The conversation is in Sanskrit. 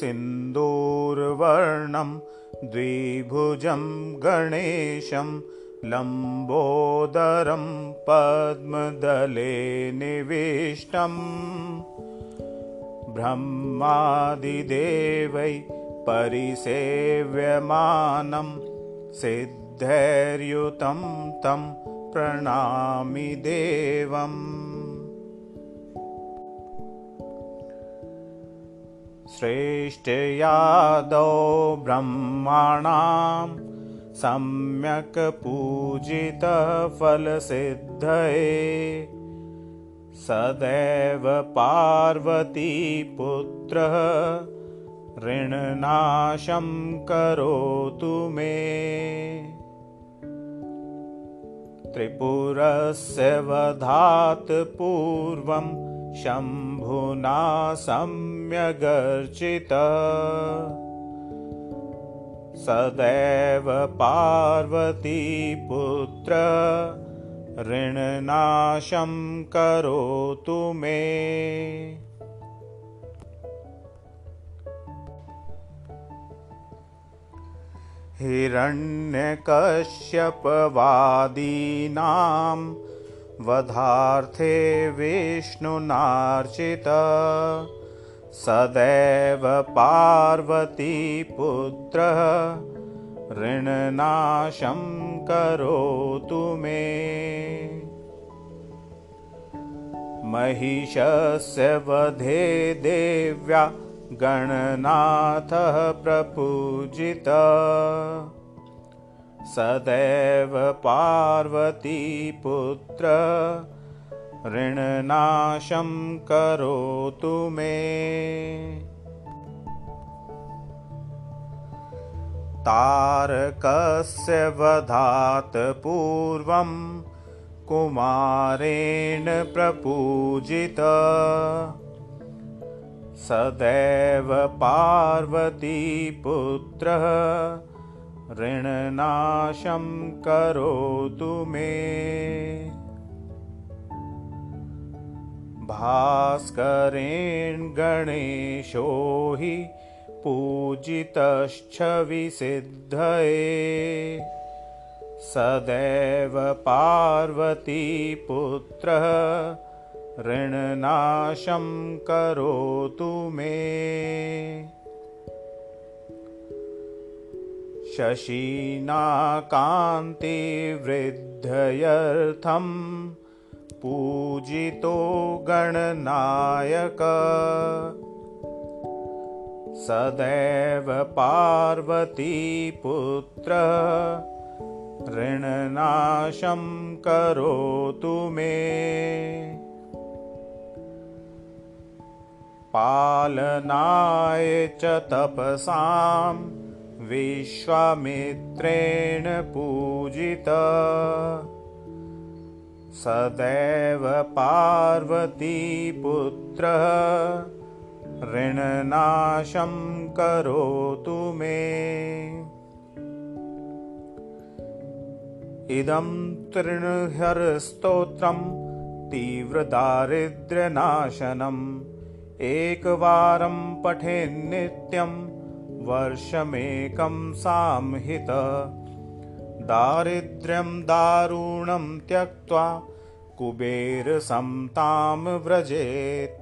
सिन्दूर्वर्णं द्विभुजं गणेशं लम्बोदरं पद्मदले निविष्टम् ब्रह्मादिदेवै परिसेव्यमानं सिद्धैर्युतं तं प्रणामि देवम् श्रेष्ठयादौ ब्रह्माणां सम्यक् पूजितफलसिद्धये। सदैव पार्वतीपुत्रः ऋणनाशं करोतु मे त्रिपुरस्य वधात् पूर्वं शम्भुना सम्यगर्चित। सदैव पार्वतीपुत्र ऋणनाशं करोतु मे हिरण्यकश्यपवादीनां वधार्थे विष्णुनार्चित सदैव पार्वतीपुत्रः ऋणनाशं करोतु मे। महिषस्य वधे देव्या गणनाथः प्रपूजित। सदैव पार्वतीपुत्र ऋणनाशं करोतु मे। तारकस्य वधात् पूर्वं कुमारेण प्रपूजित सदैव पार्वतीपुत्रः ऋणनाशं करोतु मे। भास्करेण गणेशो हि पूजितश्च विसिद्धये। सदैव पार्वतीपुत्रः ऋणनाशं करोतु मे। शशीनाकान्तिवृद्धयर्थं पूजितो गणनायक। सदैव पार्वतीपुत्र ऋणनाशं करोतु मे पालनाय च तपसां विश्वामित्रेण पूजित। सदैव पार्वतीपुत्रः ऋणनाशं करोतु मे। इदं तृणहरस्तोत्रं तीव्रदारिद्र्यनाशनम् एकवारं पठेन्नित्यं वर्षमेकं सामहित दारिद्र्यं दारुणं त्यक्त्वा कुबेरसंतां व्रजेत्